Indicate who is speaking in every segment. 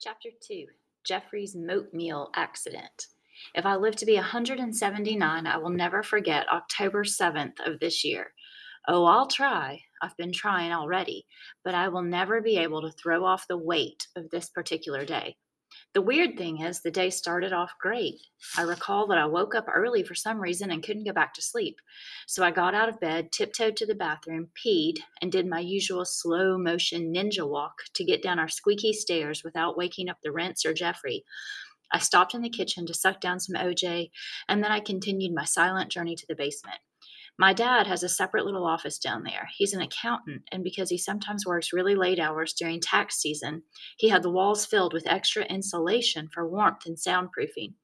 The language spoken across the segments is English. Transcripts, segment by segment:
Speaker 1: Chapter 2 Jeffrey's Moatmeal Accident. If I live to be 179, I will never forget October 7th of this year. Oh, I'll try. I've been trying already, but I will never be able to throw off the weight of this particular day. The weird thing is, the day started off great. I recall that I woke up early for some reason and couldn't go back to sleep. So I got out of bed, tiptoed to the bathroom, peed, and did my usual slow motion ninja walk to get down our squeaky stairs without waking up the rents or Jeffrey. I stopped in the kitchen to suck down some OJ, and then I continued my silent journey to the basement. My dad has a separate little office down there. He's an accountant, and because he sometimes works really late hours during tax season, he had the walls filled with extra insulation for warmth and soundproofing.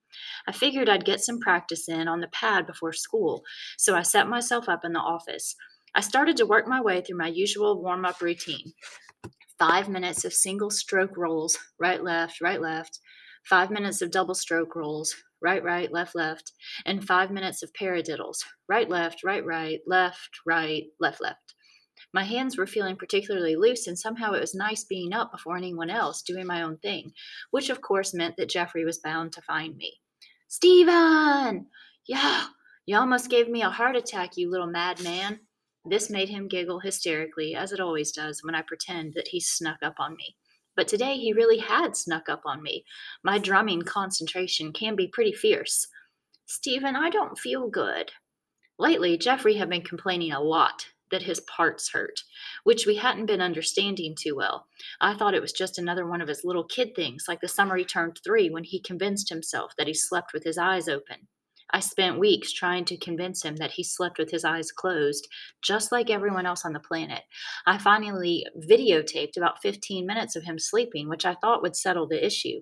Speaker 1: I figured I'd get some practice in on the pad before school, so I set myself up in the office. I started to work my way through my usual warm up routine five minutes of single stroke rolls, right, left, right, left, five minutes of double stroke rolls, right, right, left, left, and five minutes of paradiddles right, left, right, right, left, right, left, left. My hands were feeling particularly loose, and somehow it was nice being up before anyone else, doing my own thing, which of course meant that Jeffrey was bound to find me. Stephen! Yeah, you almost gave me a heart attack, you little madman. This made him giggle hysterically, as it always does when I pretend that he snuck up on me. But today he really had snuck up on me. My drumming concentration can be pretty fierce. Stephen, I don't feel good. Lately, Jeffrey had been complaining a lot that his parts hurt, which we hadn't been understanding too well. I thought it was just another one of his little kid things, like the summer he turned three when he convinced himself that he slept with his eyes open. I spent weeks trying to convince him that he slept with his eyes closed, just like everyone else on the planet. I finally videotaped about 15 minutes of him sleeping, which I thought would settle the issue.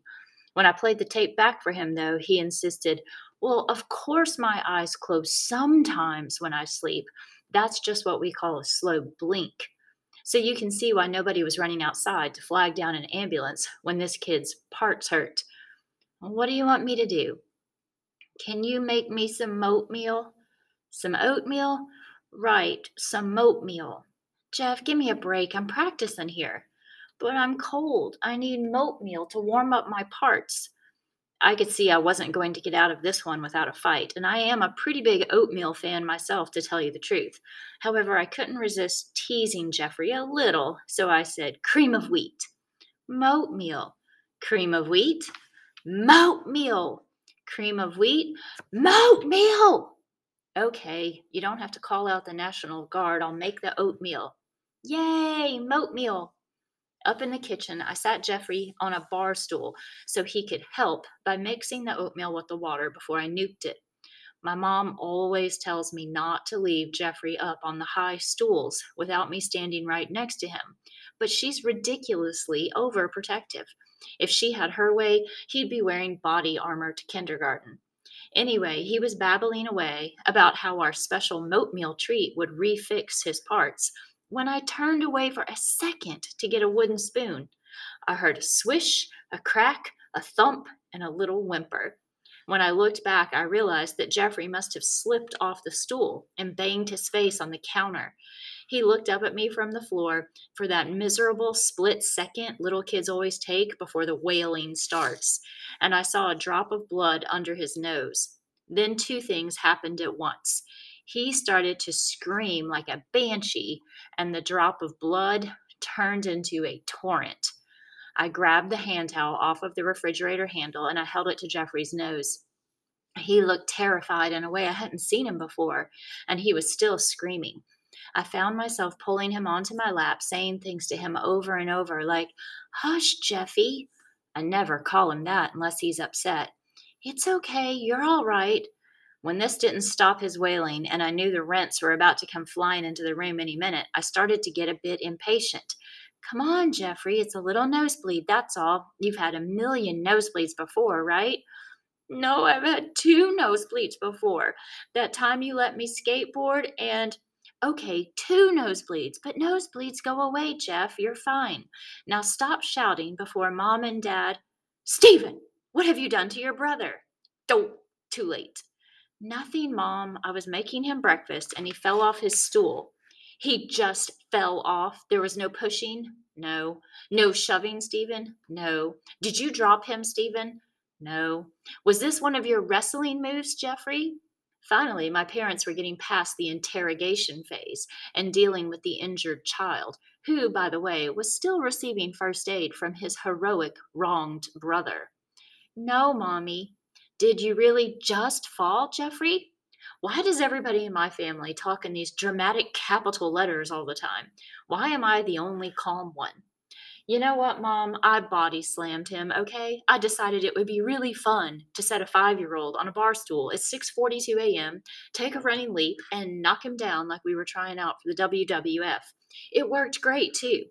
Speaker 1: When I played the tape back for him, though, he insisted, Well, of course my eyes close sometimes when I sleep. That's just what we call a slow blink. So you can see why nobody was running outside to flag down an ambulance when this kid's parts hurt. What do you want me to do? Can you make me some oatmeal? Some oatmeal? Right, some oatmeal. Jeff, give me a break. I'm practicing here. But I'm cold. I need oatmeal to warm up my parts. I could see I wasn't going to get out of this one without a fight, and I am a pretty big oatmeal fan myself, to tell you the truth. However, I couldn't resist teasing Jeffrey a little, so I said, cream of wheat. Oatmeal. Cream of wheat? Oatmeal cream of wheat, oatmeal. Okay, you don't have to call out the National Guard. I'll make the oatmeal. Yay, oatmeal. Up in the kitchen, I sat Jeffrey on a bar stool so he could help by mixing the oatmeal with the water before I nuked it. My mom always tells me not to leave Jeffrey up on the high stools without me standing right next to him, but she's ridiculously overprotective. If she had her way, he'd be wearing body armor to kindergarten. Anyway, he was babbling away about how our special oatmeal treat would refix his parts when I turned away for a second to get a wooden spoon. I heard a swish, a crack, a thump, and a little whimper. When I looked back, I realized that Jeffrey must have slipped off the stool and banged his face on the counter. He looked up at me from the floor for that miserable split second little kids always take before the wailing starts, and I saw a drop of blood under his nose. Then two things happened at once. He started to scream like a banshee, and the drop of blood turned into a torrent. I grabbed the hand towel off of the refrigerator handle and I held it to Jeffrey's nose. He looked terrified in a way I hadn't seen him before, and he was still screaming. I found myself pulling him onto my lap, saying things to him over and over, like, Hush, Jeffy. I never call him that unless he's upset. It's okay, you're all right. When this didn't stop his wailing, and I knew the rents were about to come flying into the room any minute, I started to get a bit impatient. Come on, Jeffrey, it's a little nosebleed, that's all. You've had a million nosebleeds before, right? No, I've had two nosebleeds before. That time you let me skateboard and Okay, two nosebleeds, but nosebleeds go away, Jeff. You're fine. Now stop shouting before mom and dad. Stephen, what have you done to your brother? Don't, too late. Nothing, mom. I was making him breakfast and he fell off his stool. He just fell off. There was no pushing. No. No shoving, Stephen? No. Did you drop him, Stephen? No. Was this one of your wrestling moves, Jeffrey? Finally, my parents were getting past the interrogation phase and dealing with the injured child, who, by the way, was still receiving first aid from his heroic, wronged brother. No, Mommy. Did you really just fall, Jeffrey? Why does everybody in my family talk in these dramatic capital letters all the time? Why am I the only calm one? You know what, Mom? I body slammed him, okay? I decided it would be really fun to set a five year old on a bar stool at 6.42 a.m., take a running leap, and knock him down like we were trying out for the WWF. It worked great, too.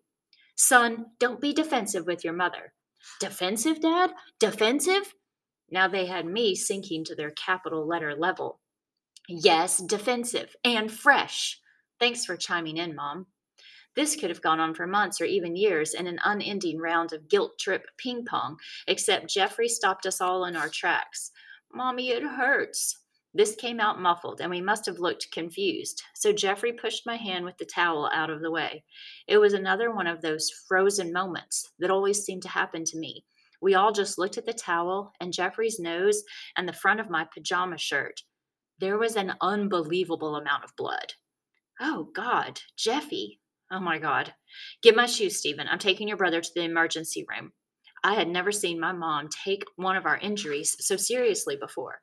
Speaker 1: Son, don't be defensive with your mother. Defensive, Dad? Defensive? Now they had me sinking to their capital letter level. Yes, defensive and fresh. Thanks for chiming in, Mom. This could have gone on for months or even years in an unending round of guilt trip ping pong, except Jeffrey stopped us all in our tracks. Mommy, it hurts. This came out muffled, and we must have looked confused. So Jeffrey pushed my hand with the towel out of the way. It was another one of those frozen moments that always seemed to happen to me. We all just looked at the towel and Jeffrey's nose and the front of my pajama shirt. There was an unbelievable amount of blood. Oh, God, Jeffy, Oh my God. Get my shoes, Stephen. I'm taking your brother to the emergency room. I had never seen my mom take one of our injuries so seriously before.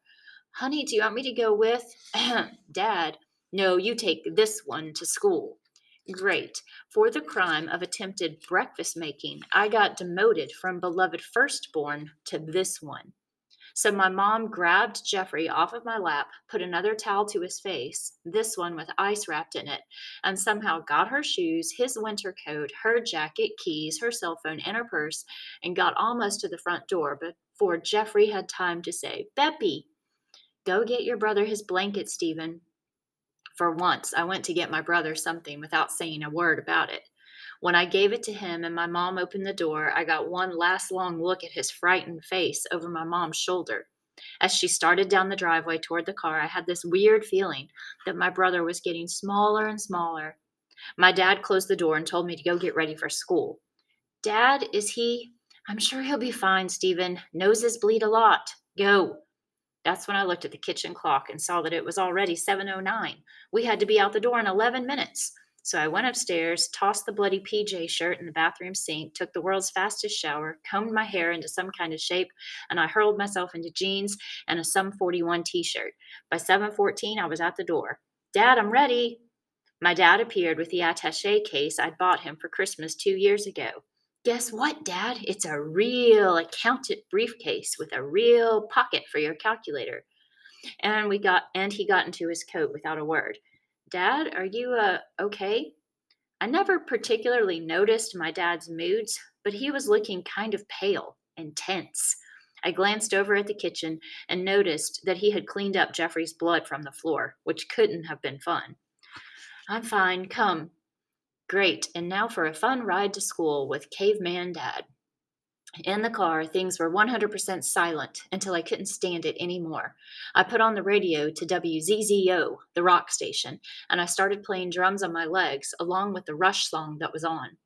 Speaker 1: Honey, do you want me to go with? Dad, no, you take this one to school. Great. For the crime of attempted breakfast making, I got demoted from beloved firstborn to this one. So my mom grabbed Jeffrey off of my lap, put another towel to his face, this one with ice wrapped in it, and somehow got her shoes, his winter coat, her jacket, keys, her cell phone, and her purse, and got almost to the front door before Jeffrey had time to say, Beppy, go get your brother his blanket, Stephen. For once, I went to get my brother something without saying a word about it. When I gave it to him and my mom opened the door, I got one last long look at his frightened face over my mom's shoulder. As she started down the driveway toward the car, I had this weird feeling that my brother was getting smaller and smaller. My dad closed the door and told me to go get ready for school. Dad, is he? I'm sure he'll be fine, Stephen. Noses bleed a lot. Go. That's when I looked at the kitchen clock and saw that it was already 7:09. We had to be out the door in 11 minutes. So I went upstairs, tossed the bloody PJ shirt in the bathroom sink, took the world's fastest shower, combed my hair into some kind of shape, and I hurled myself into jeans and a Sum 41 t-shirt. By 7:14, I was at the door. "Dad, I'm ready." My dad appeared with the attaché case I'd bought him for Christmas 2 years ago. Guess what, Dad? It's a real accountant briefcase with a real pocket for your calculator. And we got and he got into his coat without a word. Dad, are you uh, okay? I never particularly noticed my dad's moods, but he was looking kind of pale and tense. I glanced over at the kitchen and noticed that he had cleaned up Jeffrey's blood from the floor, which couldn't have been fun. I'm fine, come. Great, and now for a fun ride to school with Caveman Dad. In the car, things were 100% silent until I couldn't stand it anymore. I put on the radio to WZZO, the rock station, and I started playing drums on my legs along with the Rush song that was on.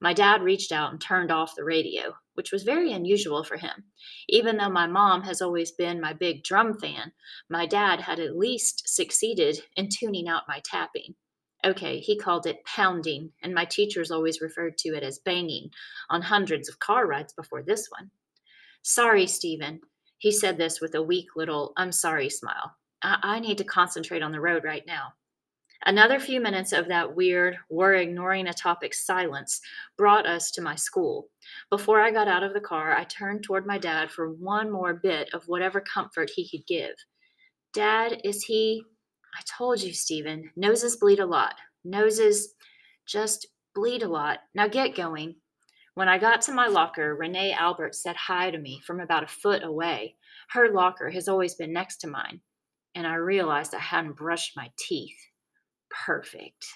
Speaker 1: My dad reached out and turned off the radio, which was very unusual for him. Even though my mom has always been my big drum fan, my dad had at least succeeded in tuning out my tapping. Okay, he called it pounding, and my teachers always referred to it as banging on hundreds of car rides before this one. Sorry, Stephen. He said this with a weak little I'm sorry smile. I, I need to concentrate on the road right now. Another few minutes of that weird, we're ignoring a topic silence brought us to my school. Before I got out of the car, I turned toward my dad for one more bit of whatever comfort he could give. Dad, is he I told you, Stephen, noses bleed a lot. Noses just bleed a lot. Now get going. When I got to my locker, Renee Albert said hi to me from about a foot away. Her locker has always been next to mine, and I realized I hadn't brushed my teeth. Perfect.